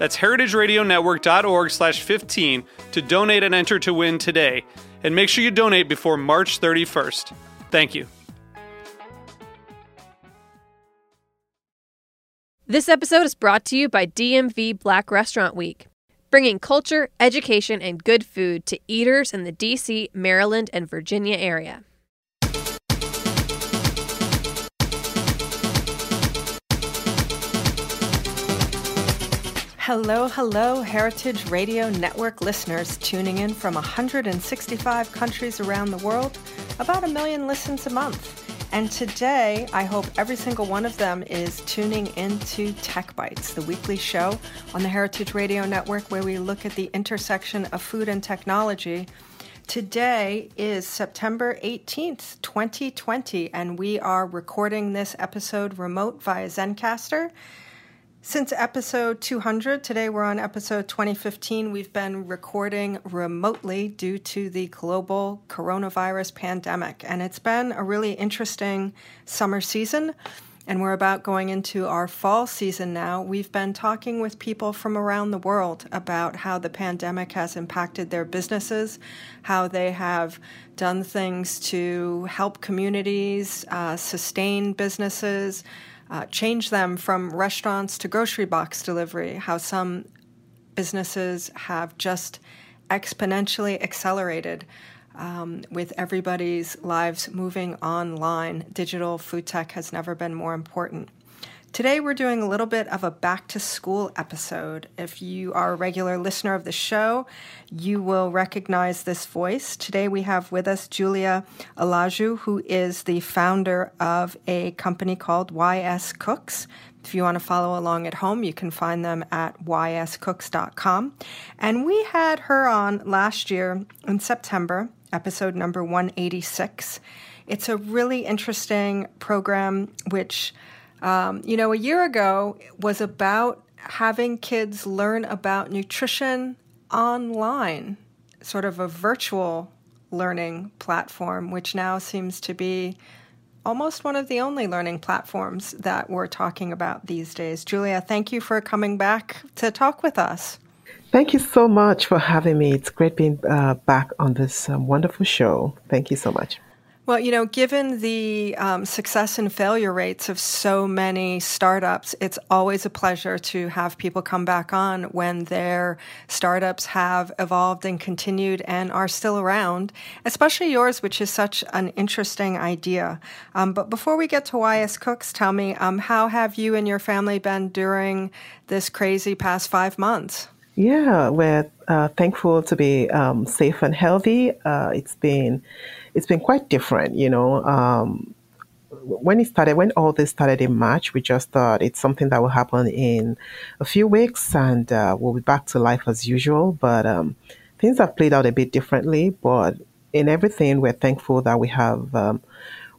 That's heritageradionetwork.org slash 15 to donate and enter to win today. And make sure you donate before March 31st. Thank you. This episode is brought to you by DMV Black Restaurant Week, bringing culture, education, and good food to eaters in the DC, Maryland, and Virginia area. Hello, hello, Heritage Radio Network listeners tuning in from 165 countries around the world, about a million listens a month. And today, I hope every single one of them is tuning into Tech Bites, the weekly show on the Heritage Radio Network where we look at the intersection of food and technology. Today is September 18th, 2020, and we are recording this episode remote via Zencastr. Since episode 200, today we're on episode 2015, we've been recording remotely due to the global coronavirus pandemic. And it's been a really interesting summer season. And we're about going into our fall season now. We've been talking with people from around the world about how the pandemic has impacted their businesses, how they have done things to help communities, uh, sustain businesses uh, change them from restaurants to grocery box delivery, how some businesses have just exponentially accelerated um, with everybody's lives moving online. Digital food tech has never been more important. Today, we're doing a little bit of a back to school episode. If you are a regular listener of the show, you will recognize this voice. Today, we have with us Julia Olayanju, who is the founder of a company called YScooks. If you want to follow along at home, you can find them at yscooks.com. And we had her on last year in September, episode number 186. It's a really interesting program which um, you know, a year ago was about having kids learn about nutrition online, sort of a virtual learning platform, which now seems to be almost one of the only learning platforms that we're talking about these days. Julia, thank you for coming back to talk with us. Thank you so much for having me. It's great being uh, back on this um, wonderful show. Thank you so much. Well, you know, given the um, success and failure rates of so many startups, it's always a pleasure to have people come back on when their startups have evolved and continued and are still around, especially yours, which is such an interesting idea. Um, but before we get to YScooks, tell me, um, how have you and your family been during this crazy past five months? Yeah, we're uh, thankful to be um, safe and healthy. Uh, it's been it's been quite different, you know. Um, when it started, when all this started in March, we just thought it's something that will happen in a few weeks and uh, we'll be back to life as usual. But um, things have played out a bit differently. But in everything, we're thankful that we have um,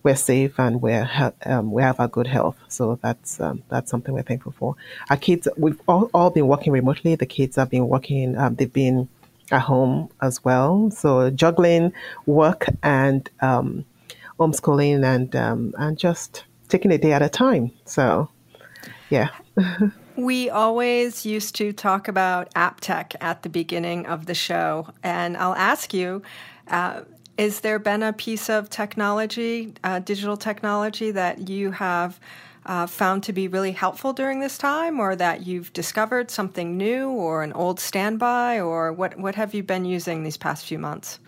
we're safe and we're um, we have our good health. So that's um, that's something we're thankful for. Our kids, we've all, all been working remotely. The kids have been working. Um, they've been at home as well. So juggling work and um, homeschooling and um, and just taking a day at a time. So, yeah. we always used to talk about app tech at the beginning of the show, and I'll ask you. Uh, is there been a piece of technology, uh, digital technology, that you have uh, found to be really helpful during this time, or that you've discovered something new, or an old standby, or what? What have you been using these past few months?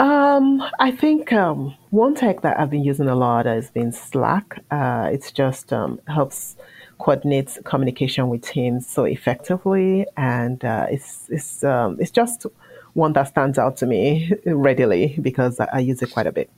Um, I think um, one tech that I've been using a lot has been Slack. Uh, it just um, helps coordinate communication with teams so effectively, and uh, it's it's um, it's just one that stands out to me readily because I, I use it quite a bit.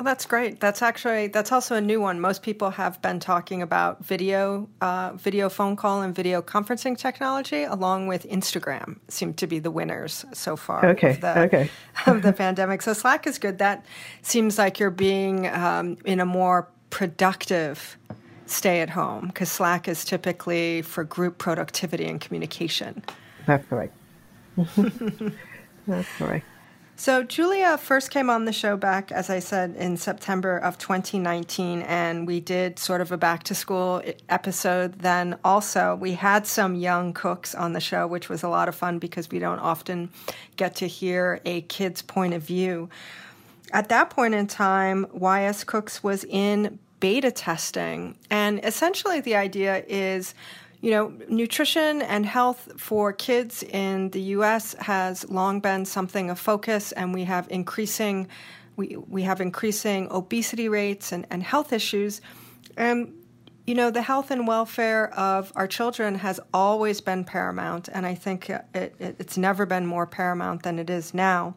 Well, that's great. That's actually that's also a new one. Most people have been talking about video, uh, video phone call and video conferencing technology, along with Instagram, seem to be the winners so far. Okay. Of the, okay. of the pandemic. So Slack is good. That seems like you're being um, in a more productive stay at home because Slack is typically for group productivity and communication. That's correct. That's correct. So, Julia first came on the show back, as I said, in September of 2019, and we did sort of a back to school episode then also. We had some young cooks on the show, which was a lot of fun because we don't often get to hear a kid's point of view. At that point in time, YScooks was in beta testing, and essentially the idea is you know, nutrition and health for kids in the U.S. has long been something of focus, and we have increasing we we have increasing obesity rates and, and health issues. And you know, the health and welfare of our children has always been paramount, and I think it, it, it's never been more paramount than it is now.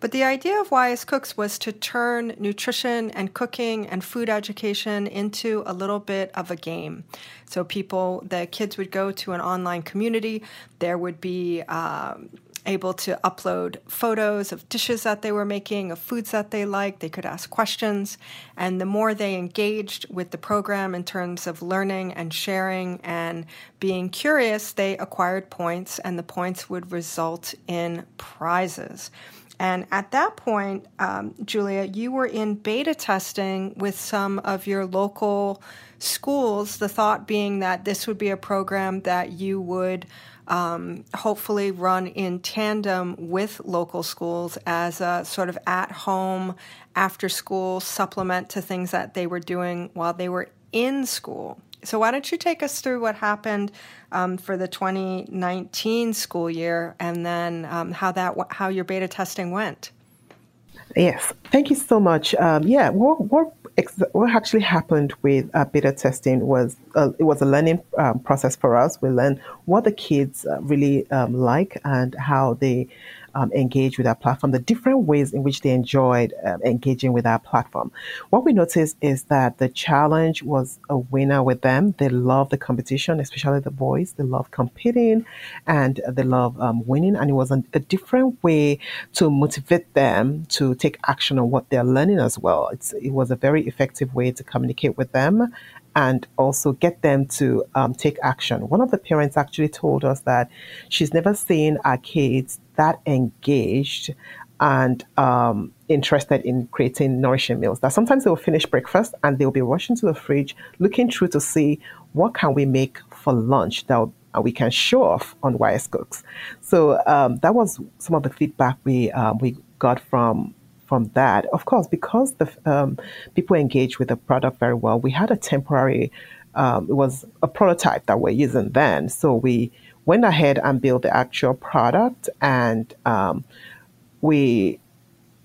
But the idea of YScooks was to turn nutrition and cooking and food education into a little bit of a game. So people, the kids would go to an online community. There would be um, able to upload photos of dishes that they were making, of foods that they liked. They could ask questions. And the more they engaged with the program in terms of learning and sharing and being curious, they acquired points, and the points would result in prizes. And at that point, um, Julia, you were in beta testing with some of your local schools, the thought being that this would be a program that you would um, hopefully run in tandem with local schools as a sort of at home, after school supplement to things that they were doing while they were in school. So, why don't you take us through what happened um, for the 2019 school year, and then um, how that how your beta testing went? Yes, thank you so much. Um, yeah, what, what actually happened with uh, beta testing was uh, it was a learning um, process for us. We learned what the kids uh, really um, like and how they um, engage with our platform, the different ways in which they enjoyed uh, engaging with our platform. What we noticed is that the challenge was a winner with them. They love the competition, especially the boys. They love competing and they love um, winning. And it was a, a different way to motivate them to take action on what they're learning as well. It's, it was a very effective way to communicate with them and also get them to um, take action. One of the parents actually told us that she's never seen our kids that engaged and um, interested in creating nourishing meals. That sometimes they'll finish breakfast and they'll be rushing to the fridge, looking through to see what can we make for lunch that we can show off on YScooks. So um, that was some of the feedback we um, we got from from that. Of course, because the um, people engaged with the product very well, we had a temporary. Um, it was a prototype that we're using then, so we went ahead and built the actual product, and um, we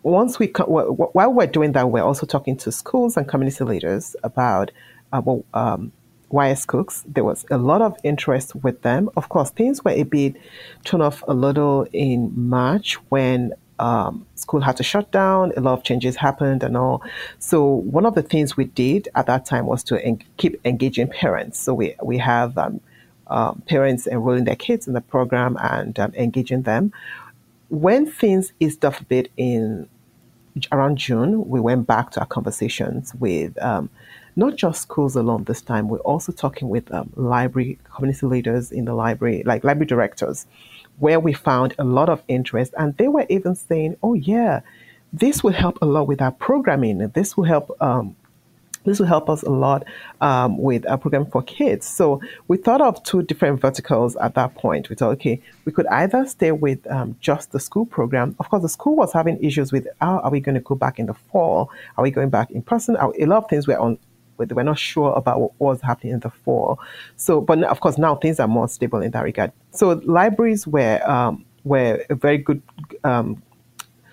once we while we're doing that, we're also talking to schools and community leaders about uh, um, YScooks. There was a lot of interest with them. Of course, things were a bit turned off a little in March when um, school had to shut down. A lot of changes happened and all. So one of the things we did at that time was to en- keep engaging parents. So we we have um, um, parents enrolling their kids in the program and um, engaging them. When things eased off a bit in around June, we went back to our conversations with um, not just schools alone this time. We're also talking with um, library community leaders in the library, like library directors where we found a lot of interest. And they were even saying, oh, yeah, this will help a lot with our programming. This will help. Um, this will help us a lot um, with our program for kids. So we thought of two different verticals at that point. We thought, okay, we could either stay with um, just the school program. Of course, the school was having issues with how are we going to go back in the fall? Are we going back in person? A lot of things were on we're not sure about what was happening in the fall. So, but of course now things are more stable in that regard. So libraries were um, were a very good um,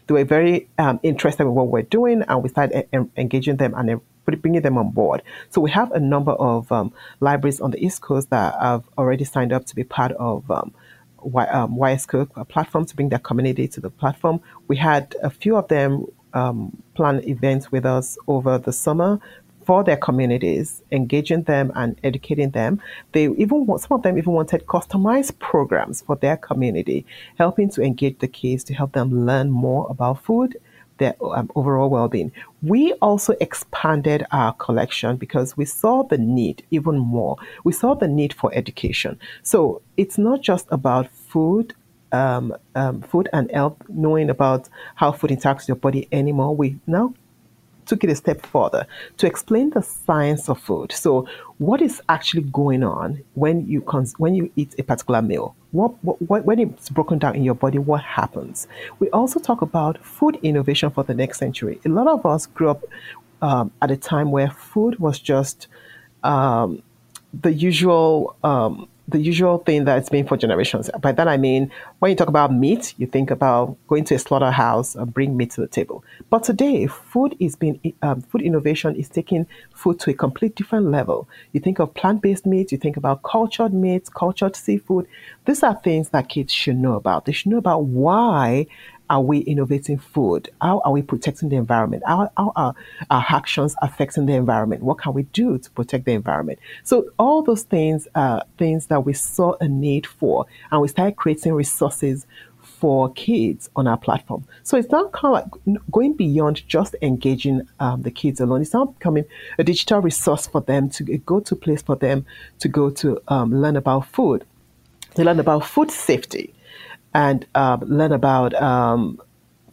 they were very um, interested in what we're doing, and we started en- engaging them and bringing them on board. So we have a number of um, libraries on the East Coast that have already signed up to be part of um, y- um, YSCook, a platform to bring their community to the platform. We had a few of them um, plan events with us over the summer for their communities, engaging them and educating them. They even want, some of them even wanted customized programs for their community, helping to engage the kids to help them learn more about food, their um, overall well-being. We also expanded our collection because we saw the need even more. We saw the need for education. So it's not just about food um, um, food and health, knowing about how food interacts with your body anymore. We now took it a step further to explain the science of food. So, what is actually going on when you cons- when you eat a particular meal? What, what, when it's broken down in your body, what happens? We also talk about food innovation for the next century. A lot of us grew up um, at a time where food was just um, the usual um, the usual thing that's been for generations. By that I mean, when you talk about meat, you think about going to a slaughterhouse and bring meat to the table. But today, food is being um, food innovation is taking food to a complete different level. You think of plant-based meat, you think about cultured meats, cultured seafood. These are things that kids should know about. They should know about why are we innovating food? How are we protecting the environment? How, how are our actions affecting the environment? What can we do to protect the environment? So all those things are things that we saw a need for, and we started creating resources for kids on our platform. So it's not kind of like going beyond just engaging um, the kids alone. It's now becoming a digital resource for them to go to place for them to go to um, learn about food, to learn about food safety and uh, learn about um,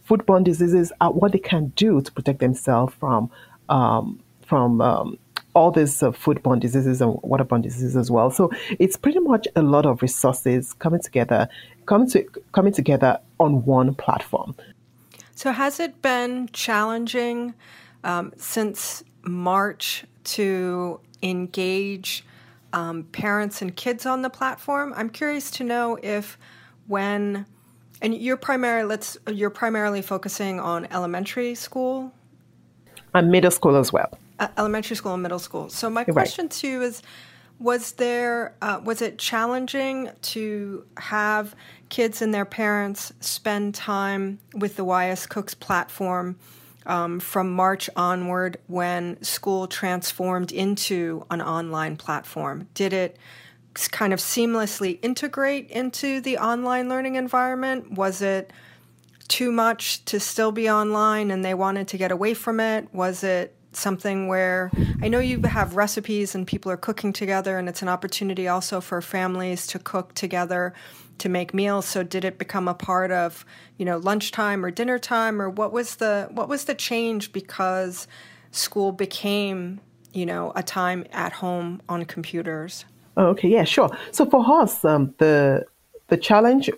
foodborne diseases, uh, what they can do to protect themselves from um, from um, all these uh, foodborne diseases and waterborne diseases as well. So it's pretty much a lot of resources coming together, coming to coming together on one platform. So has it been challenging um, since March to engage um, parents and kids on the platform? I'm curious to know if when and you're primarily let's you're primarily focusing on elementary school and middle school as well uh, elementary school and middle school so my you're question right. to you is was there uh, was it challenging to have kids and their parents spend time with the YScooks platform um, from March onward when school transformed into an online platform? Did it kind of seamlessly integrate into the online learning environment? Was it too much to still be online and they wanted to get away from it? Was it something where I know you have recipes and people are cooking together and it's an opportunity also for families to cook together to make meals so did it become a part of you know lunchtime or dinner time or what was the what was the change because school became you know a time at home on computers Oh, okay, yeah, sure. So for us, um, the the challenge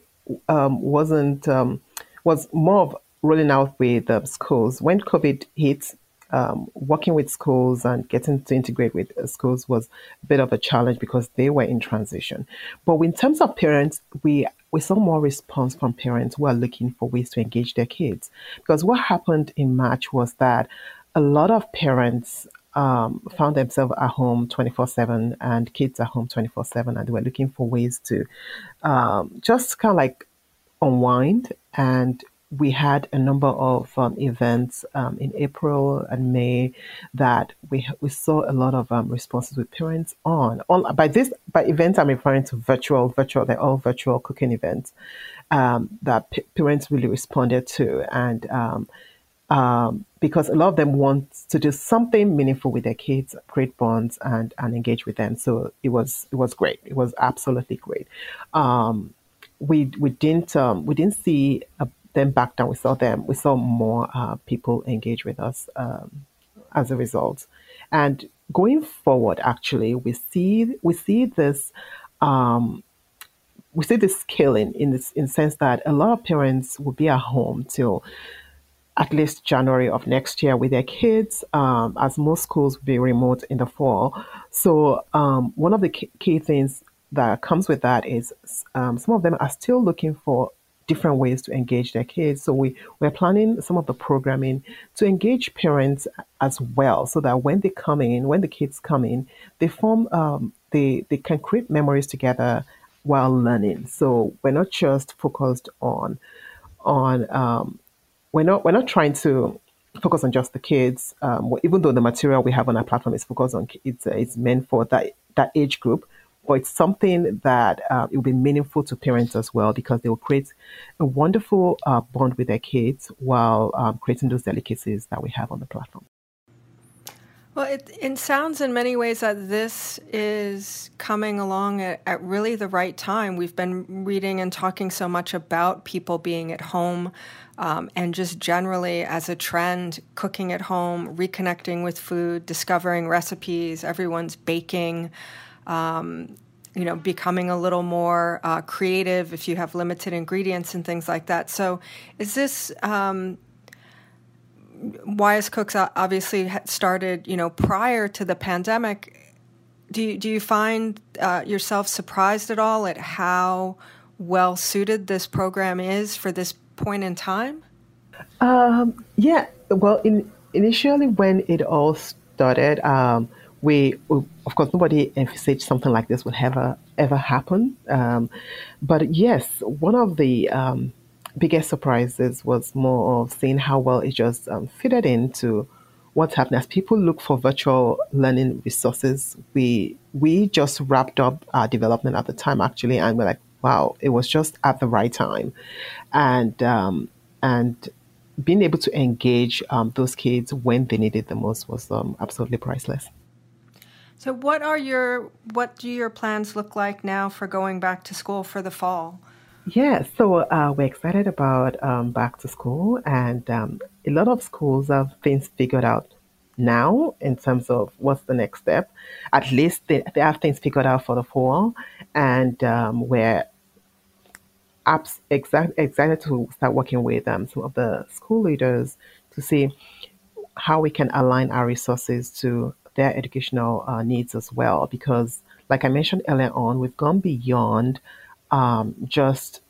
um, wasn't um, was more of rolling out with uh, schools when COVID hit. Um, working with schools and getting to integrate with uh, schools was a bit of a challenge because they were in transition. But in terms of parents, we we saw more response from parents who are looking for ways to engage their kids. Because what happened in March was that a lot of parents um, found themselves at home 24 7 and kids at home 24 7 and they were looking for ways to um, just kind of like unwind and we had a number of um, events um, in April and May that we we saw a lot of um, responses with parents on. on. By this by events, I'm referring to virtual, virtual. They're all virtual cooking events um, that p- parents really responded to, and um, because a lot of them want to do something meaningful with their kids, create bonds, and and engage with them. So it was it was great. It was absolutely great. Um, we we didn't um, we didn't see uh, them back down. We saw them. We saw more uh, people engage with us um, as a result. And going forward, actually, we see we see this. Um, we see this scaling in this in the sense that a lot of parents will be at home till at least January of next year with their kids, um, as most schools will be remote in the fall. So um, one of the key things that comes with that is um, some of them are still looking for different ways to engage their kids. So we, we're planning some of the programming to engage parents as well so that when they come in, when the kids come in, they form, um, they, they can create memories together while learning. So we're not just focused on, on, um, we're not, we're not trying to focus on just the kids, um, even though the material we have on our platform is focused on, it's, it's meant for that, that age group but it's something that uh, it will be meaningful to parents as well because they will create a wonderful uh, bond with their kids while um, creating those delicacies that we have on the platform. Well, it, it sounds in many ways that this is coming along at, at, really the right time. We've been reading and talking so much about people being at home um, and just generally as a trend, cooking at home, reconnecting with food, discovering recipes, everyone's baking um, you know, becoming a little more uh, creative if you have limited ingredients and things like that. So, is this um, YScooks obviously started, you know, prior to the pandemic? Do you, do you find uh, yourself surprised at all at how well suited this program is for this point in time? Um, yeah. Well, in, initially when it all started. Um, we, of course, nobody envisaged something like this would ever ever happen. Um, but yes, one of the um, biggest surprises was more of seeing how well it just um, fitted into what's happening as people look for virtual learning resources. We we just wrapped up our development at the time actually, and we're like, wow, it was just at the right time, and um, and being able to engage um, those kids when they needed the most was um, absolutely priceless. So, what are your what do your plans look like now for going back to school for the fall? Yeah, so uh, we're excited about um, back to school, and um, a lot of schools have things figured out now in terms of what's the next step. At least they, they have things figured out for the fall, and um, we're abs- exact, excited to start working with um, some of the school leaders to see how we can align our resources to their educational uh, needs as well. Because, like I mentioned earlier on, we've gone beyond um, just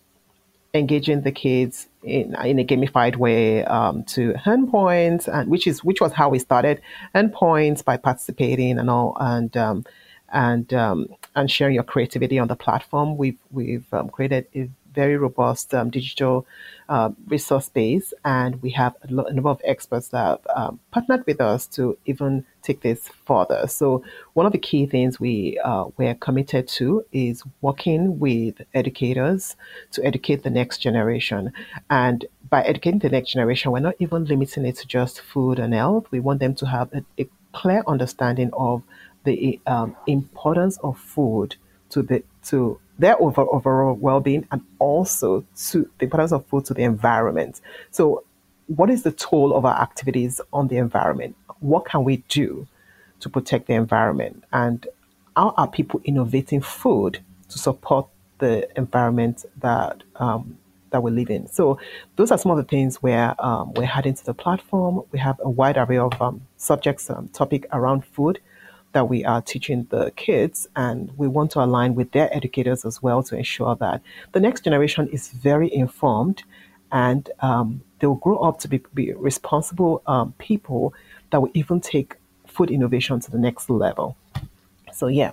engaging the kids in, in a gamified way um, to earn points, and which is which was how we started, earn points by participating and all, and um, and um, and sharing your creativity on the platform. We've we've um, created a very robust um, digital uh, resource base, and we have a, lo- a, number of experts that have um, partnered with us to even take this further. So, one of the key things we uh, we're committed to is working with educators to educate the next generation, and by educating the next generation, we're not even limiting it to just food and health. We want them to have a, a clear understanding of the um, importance of food to the to their over, overall well-being and also to the importance of food to the environment. So, what is the toll of our activities on the environment? What can we do to protect the environment? And how are people innovating food to support the environment that um, that we live in? So, those are some of the things where um, we're heading to the platform. We have a wide array of um, subjects, um, topic around food that we are teaching the kids, and we want to align with their educators as well to ensure that the next generation is very informed and um, they will grow up to be, be responsible um, people that will even take food innovation to the next level. So, yeah.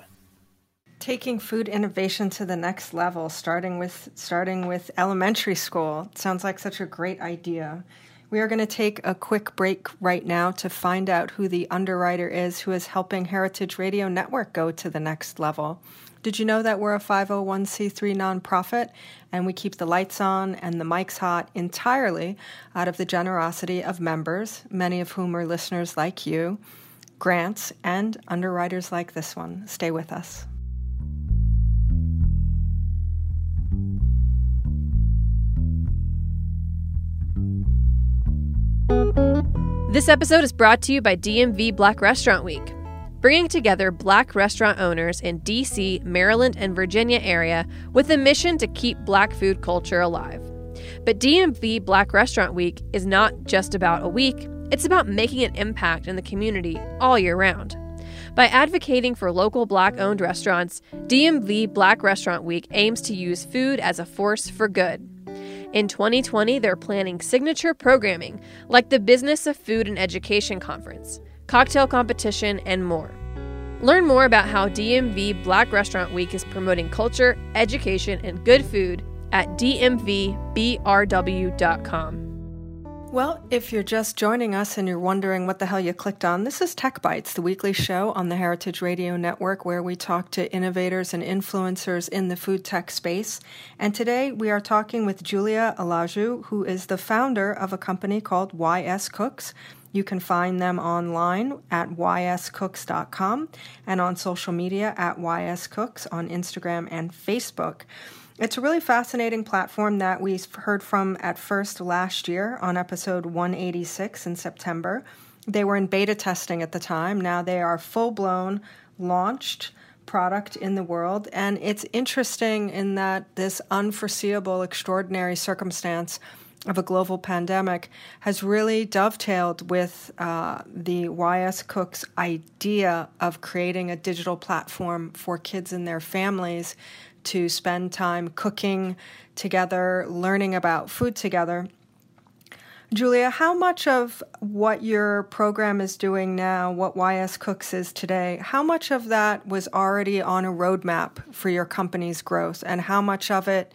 Taking food innovation to the next level, starting with starting with elementary school, sounds like such a great idea. We are going to take a quick break right now to find out who the underwriter is who is helping Heritage Radio Network go to the next level. Did you know that we're a 501c3 nonprofit and we keep the lights on and the mics hot entirely out of the generosity of members, many of whom are listeners like you, grants, and underwriters like this one? Stay with us. This episode is brought to you by DMV Black Restaurant Week, bringing together black restaurant owners in DC, Maryland, and Virginia area with a mission to keep black food culture alive. But DMV Black Restaurant Week is not just about a week, it's about making an impact in the community all year round. By advocating for local black owned restaurants, DMV Black Restaurant Week aims to use food as a force for good In 2020, they're planning signature programming like the Business of Food and Education Conference, cocktail competition, and more. Learn more about how DMV Black Restaurant Week is promoting culture, education, and good food at dmvbrw.com. Well, if you're just joining us and you're wondering what the hell you clicked on, this is Tech Bites, the weekly show on the Heritage Radio Network where we talk to innovators and influencers in the food tech space. And today we are talking with Julia Olayanju, who is the founder of a company called YScooks. You can find them online at yscooks.com and on social media at yscooks on Instagram and Facebook. It's a really fascinating platform that we heard from at first last year on episode 186 in September. They were in beta testing at the time. Now they are full blown launched product in the world. And it's interesting in that this unforeseeable, extraordinary circumstance of a global pandemic has really dovetailed with uh, the YScooks idea of creating a digital platform for kids and their families to spend time cooking together, learning about food together. Julia, how much of what your program is doing now, what YScooks is today, how much of that was already on a roadmap for your company's growth, and how much of it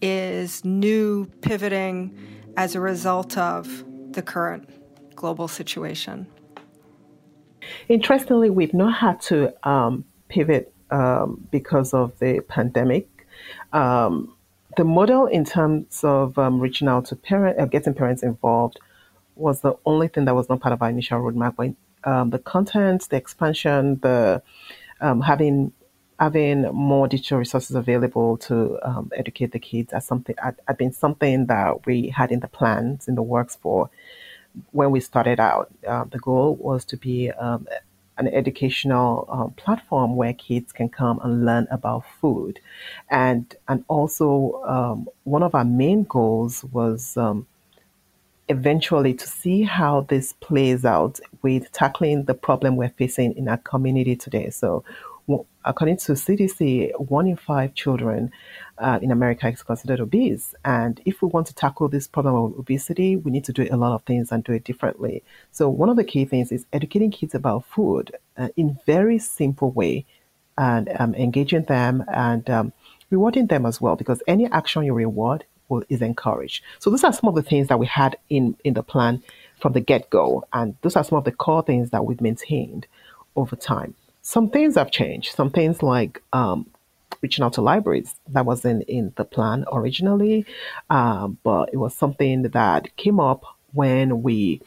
is new pivoting as a result of the current global situation? Interestingly, we've not had to um, pivot um, because of the pandemic. Um, the model in terms of um, reaching out to parents, uh, getting parents involved, was the only thing that was not part of our initial roadmap. But um, the content, the expansion, the um, having having more digital resources available to um, educate the kids as something had, been something that we had in the plans in the works for when we started out. Uh, the goal was to be an educational um, platform where kids can come and learn about food, and and also um, one of our main goals was um, eventually to see how this plays out with tackling the problem we're facing in our community today. So, according to CDC, one in five children uh, in America is considered obese. And if we want to tackle this problem of obesity, we need to do a lot of things and do it differently. So one of the key things is educating kids about food uh, in very simple way and um, engaging them and um, rewarding them as well because any action you reward will, is encouraged. So those are some of the things that we had in, in the plan from the get-go. And those are some of the core things that we've maintained over time. Some things have changed. Some things like um, reaching out to libraries. That wasn't in the plan originally, um, but it was something that came up when we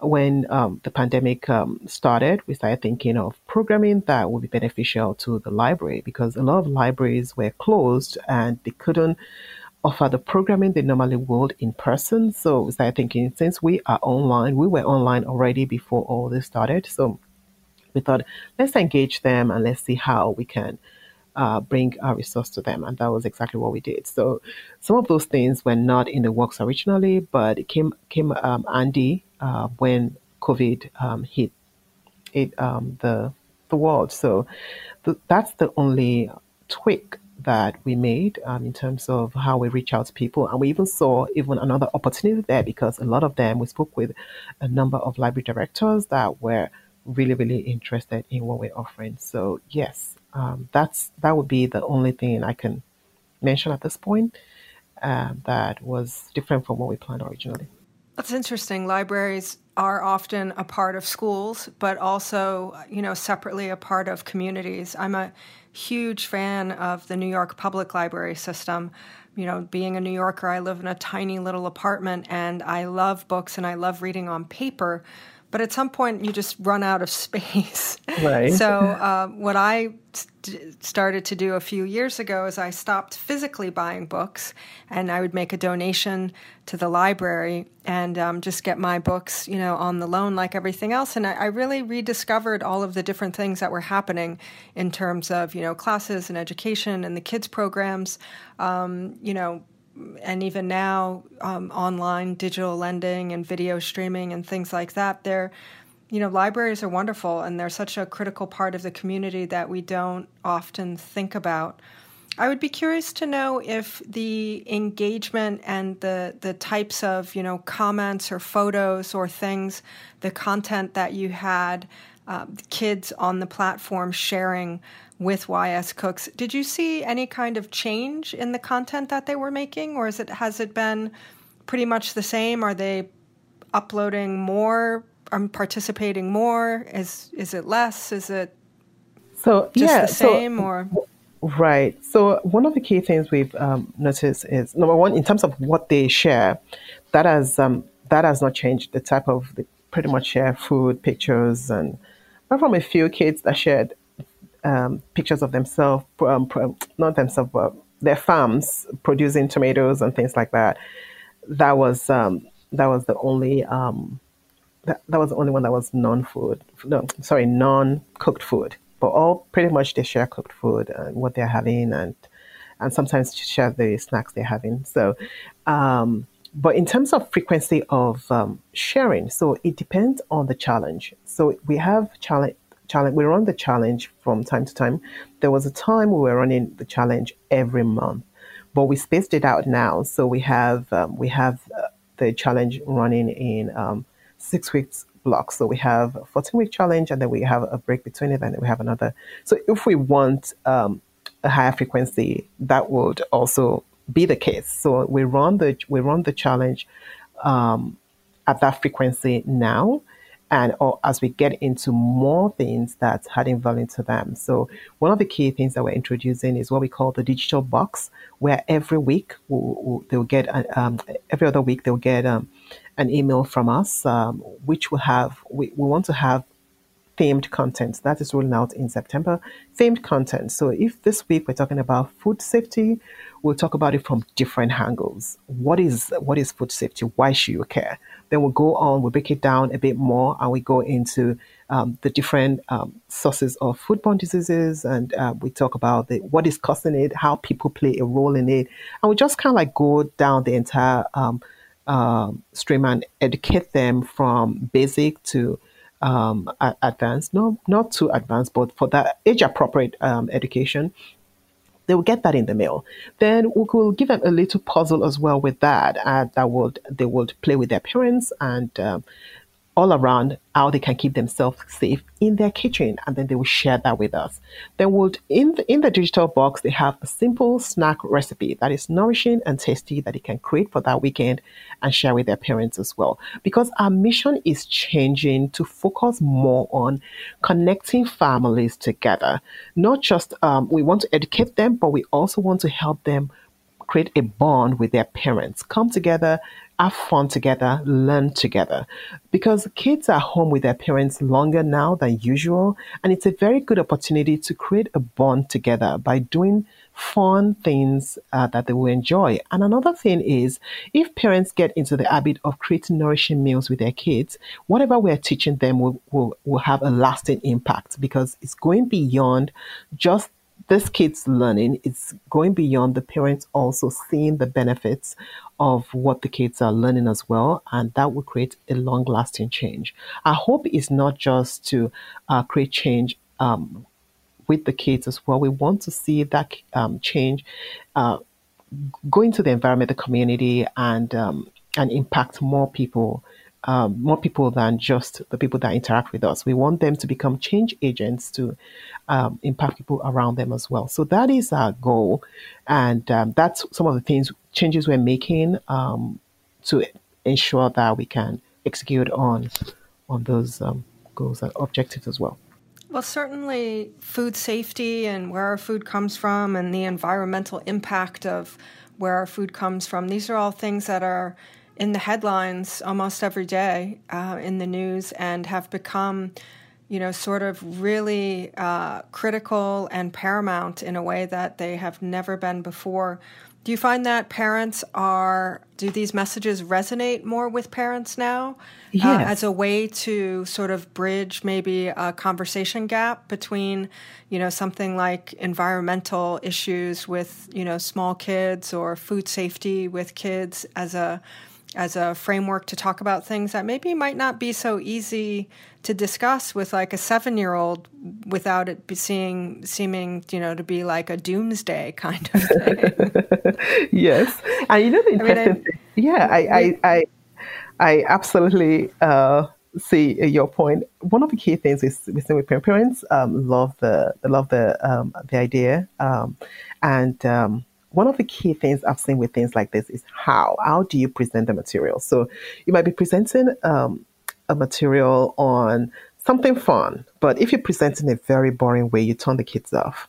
when um, the pandemic um, started, we started thinking of programming that would be beneficial to the library because a lot of libraries were closed and they couldn't offer the programming they normally would in person. So we started thinking since we are online, we were online already before all this started. So we thought, let's engage them and let's see how we can uh, bring our resource to them. And that was exactly what we did. So some of those things were not in the works originally, but it came came um, Andy uh, when COVID um, hit it um, the the world. So th- that's the only tweak that we made um, in terms of how we reach out to people. And we even saw even another opportunity there because a lot of them, we spoke with a number of library directors that were really, really interested in what we're offering. So yes, um, that's that would be the only thing I can mention at this point uh, that was different from what we planned originally. That's interesting. Libraries are often a part of schools, but also, you know, separately a part of communities. I'm a huge fan of the New York Public Library system. You know, being a New Yorker, I live in a tiny little apartment and I love books and I love reading on paper but at some point you just run out of space. Right. so uh, what I st- started to do a few years ago is I stopped physically buying books, and I would make a donation to the library and um, just get my books, you know, on the loan like everything else. And I, I really rediscovered all of the different things that were happening in terms of you know classes and education and the kids programs. Um, you know, and even now um, online digital lending and video streaming and things like that they're you know libraries are wonderful and they're such a critical part of the community that we don't often think about. I would be curious to know if the engagement and the the types of you know comments or photos or things, the content that you had, uh, kids on the platform sharing with YScooks. Did you see any kind of change in the content that they were making, or is it has it been pretty much the same? Are they uploading more? Um, participating more? Is is it less? Is it so just yeah, the same so, or? Right. So one of the key things we've um, noticed is number one, in terms of what they share, that has um, that has not changed. The type of they pretty much share food, pictures, and apart from a few kids that shared um, pictures of themselves, um, not themselves, but their farms producing tomatoes and things like that. That was um, that was the only um, that, that was the only one that was non-food. No, sorry, non-cooked food but all pretty much they share cooked food and what they're having and and sometimes share the snacks they're having. So, um, but in terms of frequency of um, sharing, so it depends on the challenge. So we have challenge. Challenge. We run the challenge from time to time. There was a time we were running the challenge every month, but we spaced it out now. So we have um, we have uh, the challenge running in um, six weeks blocks. So we have a 14 week challenge and then we have a break between it and then we have another. So if we want um, a higher frequency, that would also be the case. So we run the we run the challenge um, at that frequency now, and or as we get into more things that's adding value to them. So one of the key things that we're introducing is what we call the digital box, where every week we'll, we'll, they'll get um, every other week they'll get um, an email from us, um, which will have we, we want to have themed content that is rolling out in September. Themed content. So if this week we're talking about food safety, we'll talk about it from different angles. What is what is food safety? Why should you care? Then we'll go on, we'll break it down a bit more, and we go into um, the different um, sources of foodborne diseases, and uh, we talk about the, what is causing it, how people play a role in it, and we just kind of like go down the entire um, uh, stream and educate them from basic to um, advanced, no, not too advanced, but for that age appropriate um, education, they will get that in the mail. Then we will give them a little puzzle as well with that, uh, that would they would play with their parents and um, all around how they can keep themselves safe in their kitchen and then they will share that with us. Then would in the, in the digital box they have a simple snack recipe that is nourishing and tasty that they can create for that weekend and share with their parents as well. Because our mission is changing to focus more on connecting families together. Not just um, we want to educate them but we also want to help them create a bond with their parents. Come together have fun together, learn together. Because kids are home with their parents longer now than usual, and it's a very good opportunity to create a bond together by doing fun things uh, that they will enjoy. And another thing is, if parents get into the habit of creating nourishing meals with their kids, whatever we're teaching them will, will, will have a lasting impact because it's going beyond just this kid's learning is going beyond the parents also seeing the benefits of what the kids are learning as well, and that will create a long lasting change. Our hope is not just to uh, create change um, with the kids as well. We want to see that um, change uh, go into the environment, the community, and um, and impact more people um, more people than just the people that interact with us. We want them to become change agents to um, impact people around them as well. So that is our goal, and um, that's some of the things changes we're making um, to ensure that we can execute on on those um, goals and objectives as well. Well, certainly food safety and where our food comes from and the environmental impact of where our food comes from. These are all things that are in the headlines almost every day uh, in the news and have become, you know, sort of really uh, critical and paramount in a way that they have never been before. Do you find that parents are, do these messages resonate more with parents now? Yes. Uh, as a way to sort of bridge maybe a conversation gap between, you know, something like environmental issues with, you know, small kids or food safety with kids as a, as a framework to talk about things that maybe might not be so easy to discuss with like a seven year old without it be seeing seeming you know to be like a doomsday kind of thing. yes, and you know the interesting I mean, I, thing. Yeah, I I I, I absolutely. Uh, see your point. One of the key things is we see with parents um, love the love the um, the idea, um, and um, one of the key things I've seen with things like this is how. How do you present the material? So you might be presenting um, a material on something fun, but if you present in a very boring way, you turn the kids off.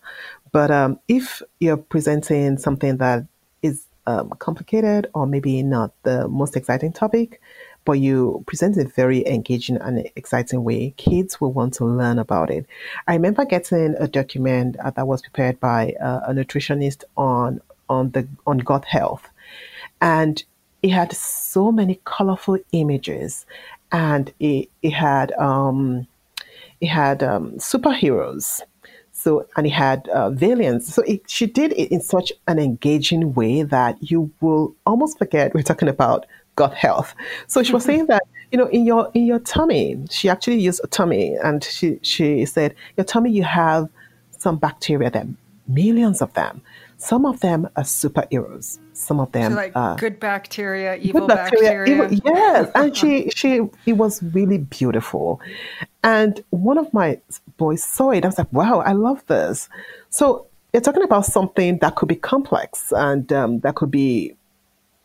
But um, if you're presenting something that is um, complicated or maybe not the most exciting topic, but you present a very engaging and exciting way, kids will want to learn about it. I remember getting a document uh, that was prepared by uh, a nutritionist on on the on gut health, and it had so many colorful images, and it it had um, it had um, superheroes. So and it had uh, villains. So it, she did it in such an engaging way that you will almost forget we're talking about gut health. So she was saying that you know in your in your tummy, she actually used a tummy, and she she said your tummy you have some bacteria there, millions of them some of them are superheroes. Some of them so like are good bacteria, evil good bacteria. bacteria. Evil, yes, and she she it was really beautiful. And one of my boys saw it. I was like, wow, I love this. So you're talking about something that could be complex and um, that could be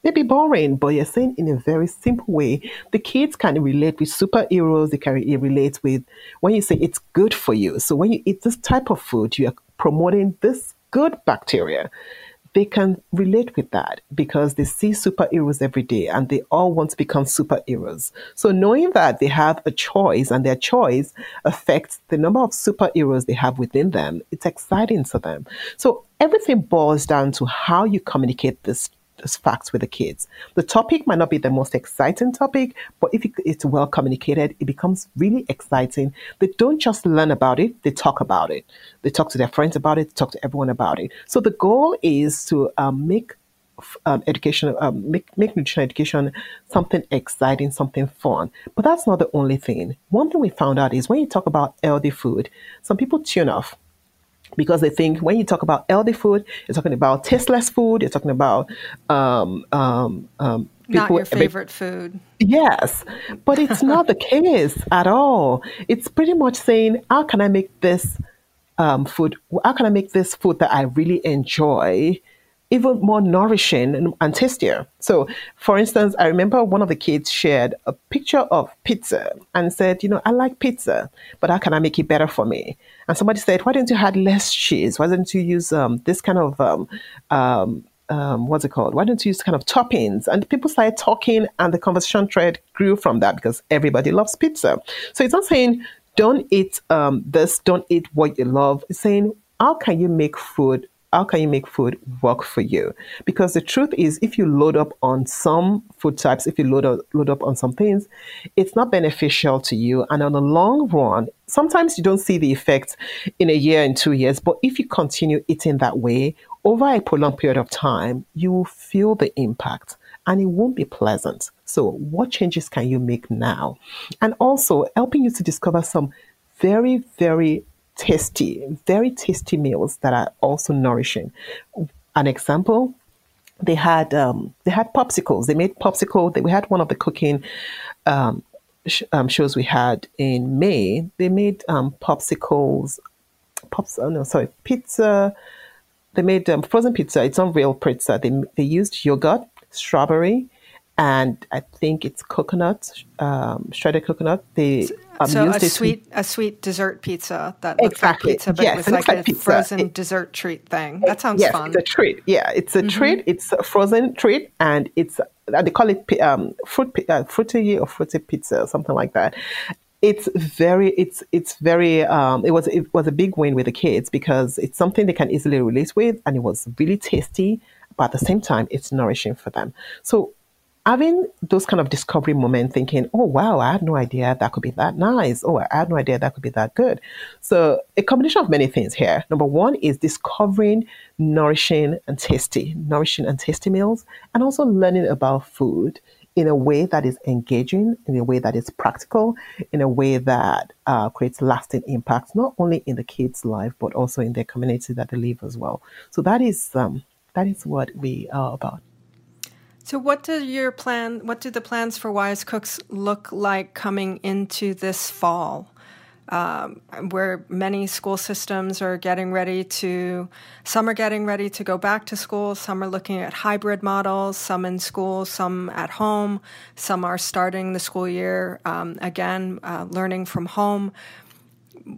maybe boring, but you're saying in a very simple way. The kids can relate with superheroes. They can relate with when you say it's good for you. So when you eat this type of food, you are promoting this good bacteria, they can relate with that because they see superheroes every day and they all want to become superheroes. So knowing that they have a choice and their choice affects the number of superheroes they have within them, it's exciting to them. So everything boils down to how you communicate this facts with the kids. The topic might not be the most exciting topic, but if it's well communicated, it becomes really exciting. They don't just learn about it, they talk about it. They talk to their friends about it, talk to everyone about it. So the goal is to um, make um, education, um, make, make nutrition education something exciting, something fun. But that's not the only thing. One thing we found out is when you talk about healthy food, some people tune off because they think when you talk about healthy food, you're talking about tasteless food, you're talking about um, um, um, not your favorite food. Yes, but it's not the case at all. It's pretty much saying, how can I make this um, food? How can I make this food that I really enjoy? even more nourishing and, and, tastier. So, for instance, I remember one of the kids shared a picture of pizza and said, You know, I like pizza, but how can I make it better for me? And somebody said, Why don't you add less cheese? Why don't you use um, this kind of, um, um, um, what's it called? Why don't you use kind of toppings? And people started talking, and the conversation thread grew from that because everybody loves pizza. So, it's not saying, don't eat um, this, don't eat what you love. It's saying, how can you make food how can you make food work for you? Because the truth is, if you load up on some food types, if you load up, load up on some things, it's not beneficial to you. And on the long run, sometimes you don't see the effects in a year and two years. But if you continue eating that way over a prolonged period of time, you will feel the impact and it won't be pleasant. So, what changes can you make now? And also helping you to discover some very, very tasty, very tasty meals that are also nourishing. An example, they had um, they had popsicles. They made popsicle. They, we had one of the cooking um, sh- um, shows we had in May. They made um, popsicles, pops. Oh no, sorry, pizza. They made um, frozen pizza. It's not real pizza. They they used yogurt, strawberry, and I think it's coconut, um, shredded coconut. They um, so a sweet a sweet dessert pizza that looks exactly. like pizza, but yes, with like, like a pizza. frozen it, dessert treat thing. That sounds yes, fun. It's a treat. Yeah, it's a mm-hmm. treat. It's a frozen treat, and it's uh, they call it um, fruit uh, fruity or fruity pizza, or something like that. It's very, it's it's very. Um, it was it was a big win with the kids because it's something they can easily relate with, and it was really tasty. But at the same time, it's nourishing for them. So having those kind of discovery moments, thinking, oh, wow, I had no idea that could be that nice. Oh, I had no idea that could be that good. So, a combination of many things here. Number one is discovering nourishing and tasty, nourishing and tasty meals, and also learning about food in a way that is engaging, in a way that is practical, in a way that uh, creates lasting impact, not only in the kids' life but also in their community that they live as well. So that is um, that is what we are about. So, what do your plan? What do the plans for YScooks look like coming into this fall? um, where many school systems are getting ready to, some are getting ready to go back to school, some are looking at hybrid models, some in school, some at home, some are starting the school year um, again, uh, learning from home.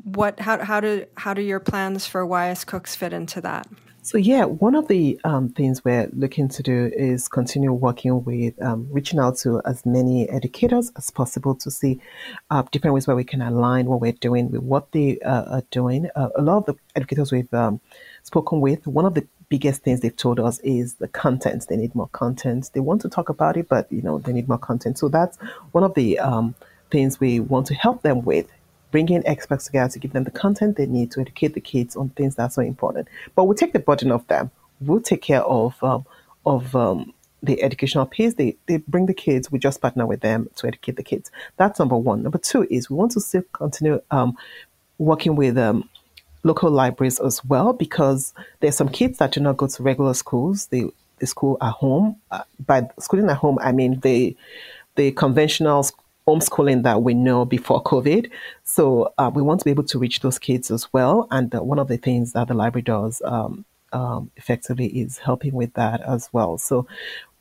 What, how, how do, how do your plans for YScooks fit into that? So yeah, one of the um, things we're looking to do is continue working with um, reaching out to as many educators as possible to see uh, different ways where we can align what we're doing with what they uh, are doing. Uh, a lot of the educators we've um, spoken with, one of the biggest things they've told us is the content. They need more content. They want to talk about it, but you know they need more content. So that's one of the um, things we want to help them with bringing experts together to give them the content they need to educate the kids on things that are so important. But we'll take the burden off them. We'll take care of um, of um, the educational piece. They they bring the kids. We just partner with them to educate the kids. That's number one. Number two is we want to still continue um, working with um, local libraries as well because there's some kids that do not go to regular schools. They the school at home. Uh, by schooling at home, I mean the the conventional homeschooling that we know before COVID. So uh, we want to be able to reach those kids as well. And uh, one of the things that the library does um, um, effectively is helping with that as well. So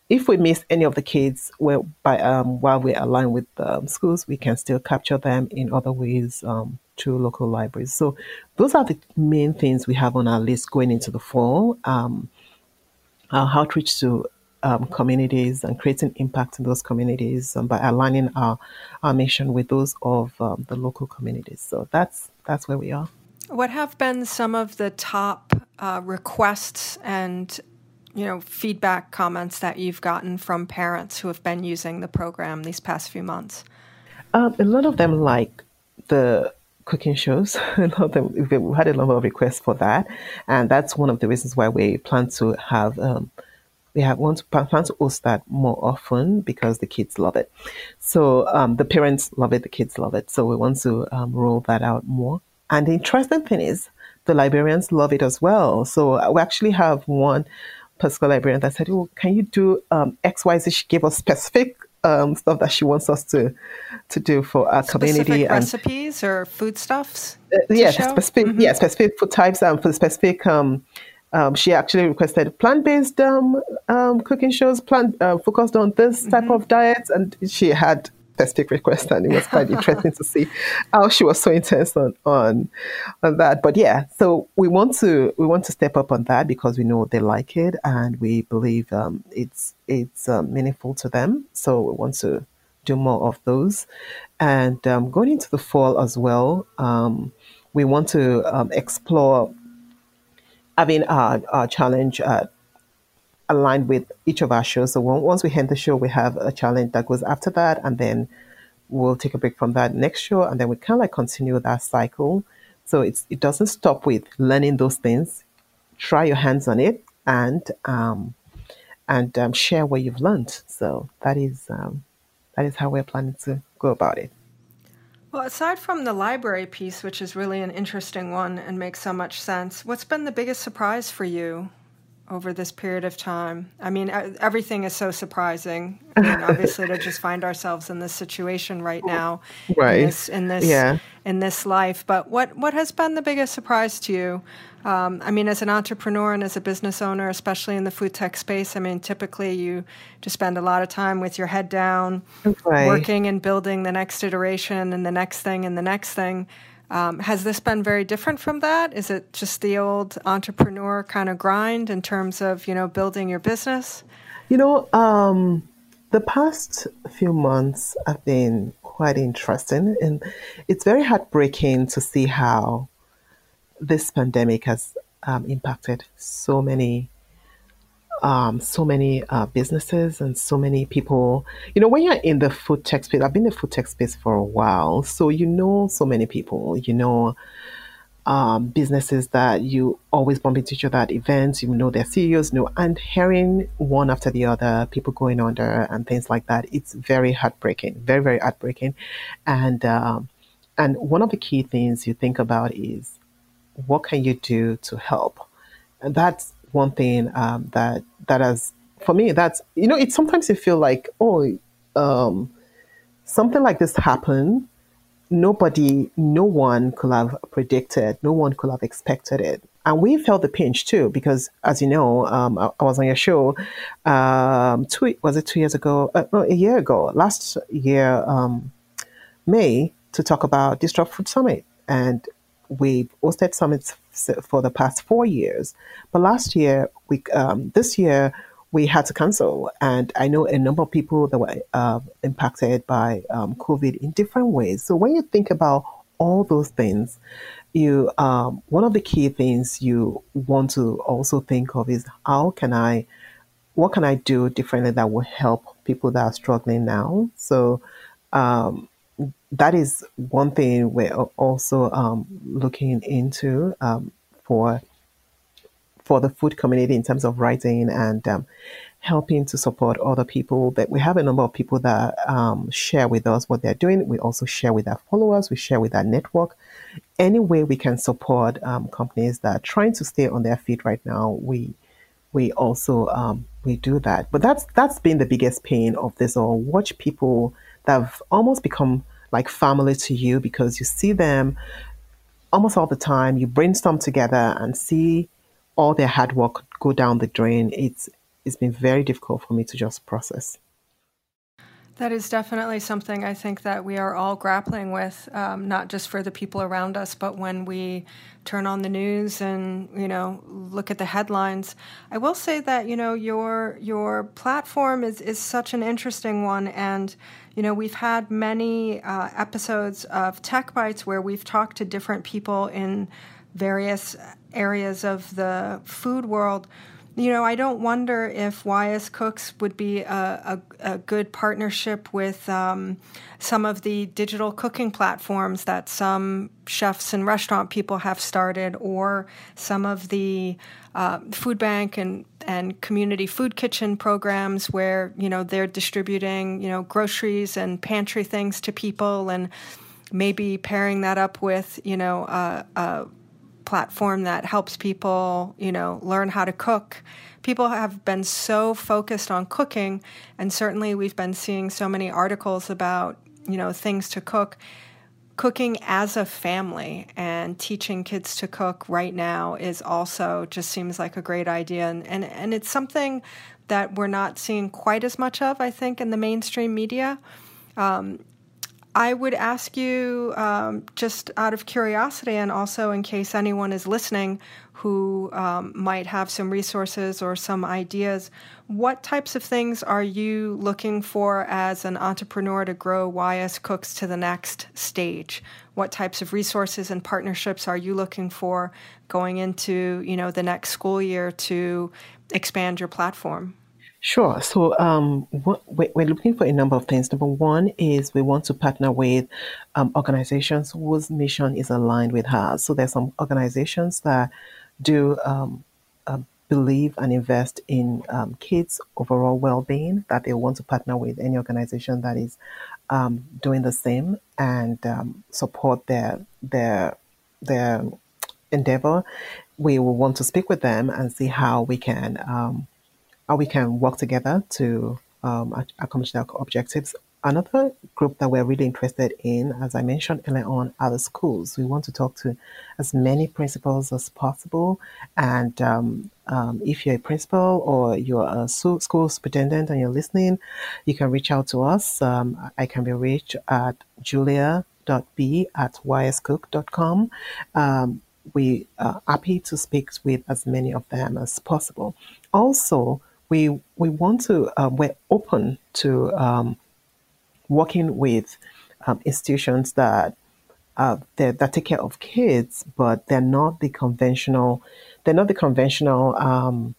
if we miss any of the kids well, by, um, while we're aligned with um, schools, we can still capture them in other ways um, through local libraries. So those are the main things we have on our list going into the fall. Um, our outreach to um, communities and creating impact in those communities um, by aligning our, our mission with those of um, the local communities. So that's that's where we are. What have been some of the top uh, requests and you know feedback comments that you've gotten from parents who have been using the program these past few months? Um, a lot of them like the cooking shows. a lot of them, we had a lot of requests for that, and that's one of the reasons why we plan to have um, we have want to plan to host that more often because the kids love it. So um, the parents love it, the kids love it. So we want to um, roll that out more. And the interesting thing is, the librarians love it as well. So we actually have one particular librarian that said, "Oh, can you do um, X, Y, Z?" She gave us specific um, stuff that she wants us to to do for our specific community and recipes or foodstuffs. Uh, yeah, specific. Mm-hmm. Yeah, specific food types and for specific um, um, she actually requested plant-based um, um, cooking shows, plant uh, focused on this type mm-hmm. of diets, and she had specific requests, and it was quite interesting to see how she was so intense on, on on that. But yeah, so we want to we want to step up on that because we know they like it, and we believe um, it's it's um, meaningful to them. So we want to do more of those, and um, going into the fall as well. we want to explore having our, our challenge uh, aligned with each of our shows. So once we end the show, we have a challenge that goes after that, and then we'll take a break from that next show, and then we kind of like continue that cycle. So it's it doesn't stop with learning those things. Try your hands on it, and um, and um, share what you've learned. So that is um, that is how we're planning to go about it. Well, aside from the library piece, which is really an interesting one and makes so much sense, what's been the biggest surprise for you over this period of time? I mean, everything is so surprising. I mean, obviously, to just find ourselves in this situation right now, right? In this, in this, yeah. in this life. But what what has been the biggest surprise to you? Um, I mean, as an entrepreneur and as a business owner, especially in the food tech space, I mean, typically you just spend a lot of time with your head down, right. working and building the next iteration and the next thing and the next thing. Um, has this been very different from that? Is it just the old entrepreneur kind of grind in terms of you know building your business? You know, um, the past few months have been quite interesting, and it's very heartbreaking to see how this pandemic has um, impacted so many um, so many uh, businesses and so many people. You know, when you're in the food tech space, I've been in the food tech space for a while, so you know so many people. You know um, businesses that you always bump into each other at events, you know their CEOs, know, and hearing one after the other, people going under and things like that, it's very heartbreaking, very, very heartbreaking. And, um, and one of the key things you think about is what can you do to help? And that's one thing um, that, that has, for me, that's, you know, it's sometimes you feel like, oh, um, something like this happened nobody, no one could have predicted, no one could have expected it. And we felt the pinch too, because as you know, um, I, I, was on your show, um, two, was it two years ago? Uh, no, a year ago, last year, um, May, to talk about Disrupt Food Summit. And we've hosted summits for the past four years. But last year, we, um, this year, we had to cancel. And I know a number of people that were uh, impacted by um, COVID in different ways. So when you think about all those things, you um, one of the key things you want to also think of is how can I, what can I do differently that will help people that are struggling now? So um, that is one thing we're also um, looking into um, for for the food community in terms of writing and um, helping to support other people. That we have a number of people that um, share with us what they're doing. We also share with our followers. We share with our network. Any way we can support um, companies that are trying to stay on their feet right now, we we also um, we do that. But that's that's been the biggest pain of this all. Watch people that have almost become like family to you because you see them almost all the time. You brainstorm together and see all their hard work go down the drain, it's it's been very difficult for me to just process. That is definitely something I think that we are all grappling with, um, not just for the people around us, but when we turn on the news and you know look at the headlines. I will say that you know your your platform is is such an interesting one, and you know we've had many uh, episodes of Tech Bites where we've talked to different people in various areas of the food world. You know, I don't wonder if YS Cooks would be a, a, a good partnership with um, some of the digital cooking platforms that some chefs and restaurant people have started, or some of the uh, food bank and, and community food kitchen programs where, you know, they're distributing, you know, groceries and pantry things to people and maybe pairing that up with, you know, a, a platform that helps people, you know, learn how to cook. People have been so focused on cooking, and certainly we've been seeing so many articles about, you know, things to cook. Cooking as a family and teaching kids to cook right now is also just seems like a great idea. And, and, and it's something that we're not seeing quite as much of, I think, in the mainstream media. Um, I would ask you, um, just out of curiosity, and also in case anyone is listening who um, might have some resources or some ideas, what types of things are you looking for as an entrepreneur to grow YS Cooks to the next stage? What types of resources and partnerships are you looking for going into, you know, the next school year to expand your platform? Sure. So um, we're looking for a number of things. Number one is we want to partner with um, organizations whose mission is aligned with ours. So there's some organizations that do um, uh, believe and invest in um, kids' overall well-being. That they want to partner with any organization that is um, doing the same and um, support their their their endeavor. We will want to speak with them and see how we can we can work together to um, accomplish our objectives. Another group that we're really interested in, as I mentioned earlier on, are the schools. We want to talk to as many principals as possible. And um, um, if you're a principal or you're a school superintendent and you're listening, you can reach out to us. Um, I can be reached at julia.b at yscook.com. Um, we are happy to speak with as many of them as possible. Also, we we want to uh, we're open to um, working with um, institutions that uh, that take care of kids, but they're not the conventional they're not the conventional um,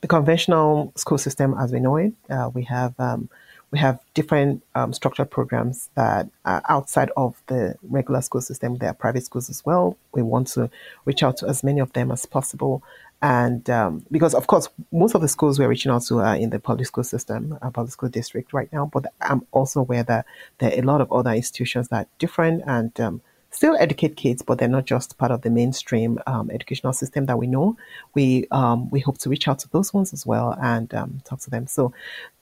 the conventional school system as we know it. Uh, we have um, we have different um, structured programs that are outside of the regular school system. There are private schools as well. We want to reach out to as many of them as possible. And um, because, of course, most of the schools we're reaching out to are in the public school system, uh, public school district right now. But I'm also aware that there are a lot of other institutions that are different and um, still educate kids, but they're not just part of the mainstream um, educational system that we know. We um, we hope to reach out to those ones as well and um, talk to them. So,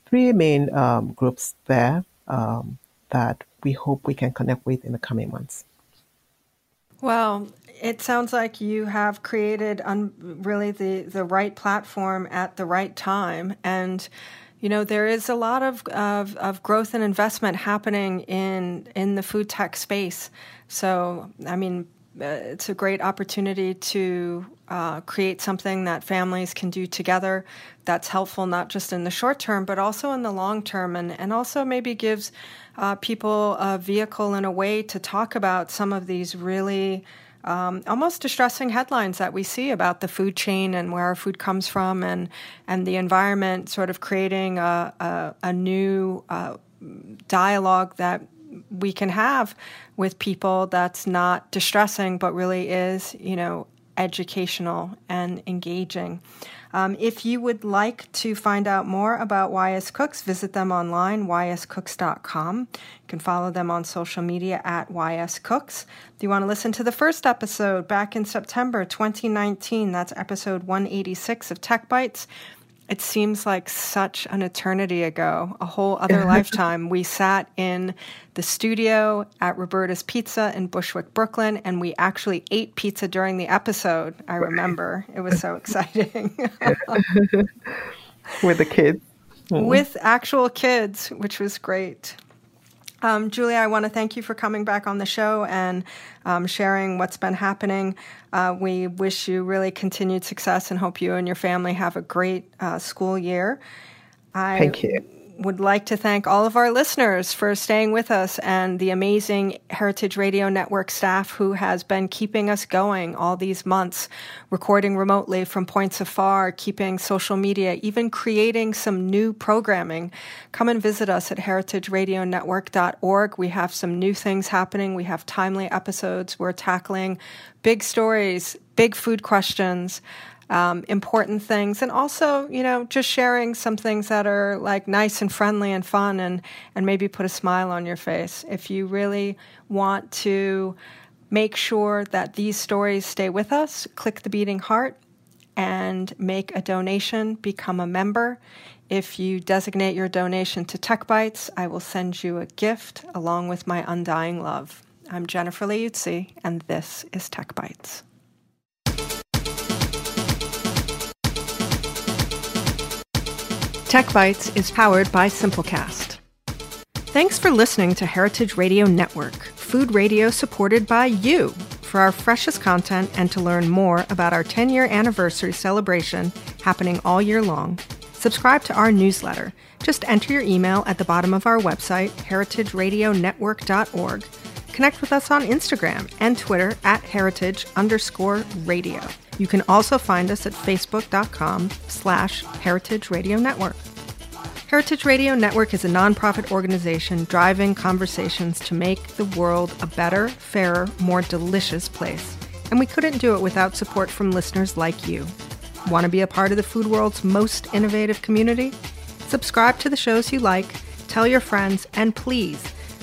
three main um, groups there that we hope we can connect with in the coming months. Well, it sounds like you have created un- really the, the right platform at the right time. And you know there is a lot of, of, of growth and investment happening in in the food tech space. So I mean, it's a great opportunity to uh, create something that families can do together that's helpful not just in the short term but also in the long term and, and also maybe gives uh, people a vehicle and a way to talk about some of these really um, almost distressing headlines that we see about the food chain and where our food comes from and and the environment sort of creating a, a, a new uh, dialogue that we can have with people that's not distressing but really is you know educational and engaging um, if you would like to find out more about YS Cooks, visit them online, yscooks.com. You can follow them on social media at YS Cooks. If you want to listen to the first episode back in September 2019, that's episode 186 of Tech Bites it seems like such an eternity ago, a whole other lifetime. We sat in the studio at Roberta's Pizza in Bushwick, Brooklyn, and we actually ate pizza during the episode. I remember. It was so exciting. With the kids. Mm. With actual kids, which was great. Um, Julia, I want to thank you for coming back on the show and um, sharing what's been happening. Uh, we wish you really continued success and hope you and your family have a great uh, school year. I, thank you would like to thank all of our listeners for staying with us and the amazing Heritage Radio Network staff who has been keeping us going all these months, recording remotely from points afar, keeping social media, even creating some new programming. Come and visit us at heritageradionetwork.org. We have some new things happening. We have timely episodes. We're tackling big stories, big food questions um, important things, and also, you know, just sharing some things that are like nice and friendly and fun, and and maybe put a smile on your face. If you really want to make sure that these stories stay with us, click the beating heart and make a donation. Become a member. If you designate your donation to Tech Bites, I will send you a gift along with my undying love. I'm Jennifer Leuzzi, and this is Tech Bites. Tech Bites is powered by Simplecast. Thanks for listening to Heritage Radio Network, food radio supported by you. For our freshest content and to learn more about our 10 year anniversary celebration happening all year long, subscribe to our newsletter. Just enter your email at the bottom of our website, heritageradionetwork.org. Connect with us on Instagram and Twitter at heritage underscore radio. You can also find us at facebook.com slash Heritage Radio Network. Heritage Radio Network is a nonprofit organization driving conversations to make the world a better, fairer, more delicious place. And we couldn't do it without support from listeners like you. Want to be a part of the food world's most innovative community? Subscribe to the shows you like, tell your friends, and please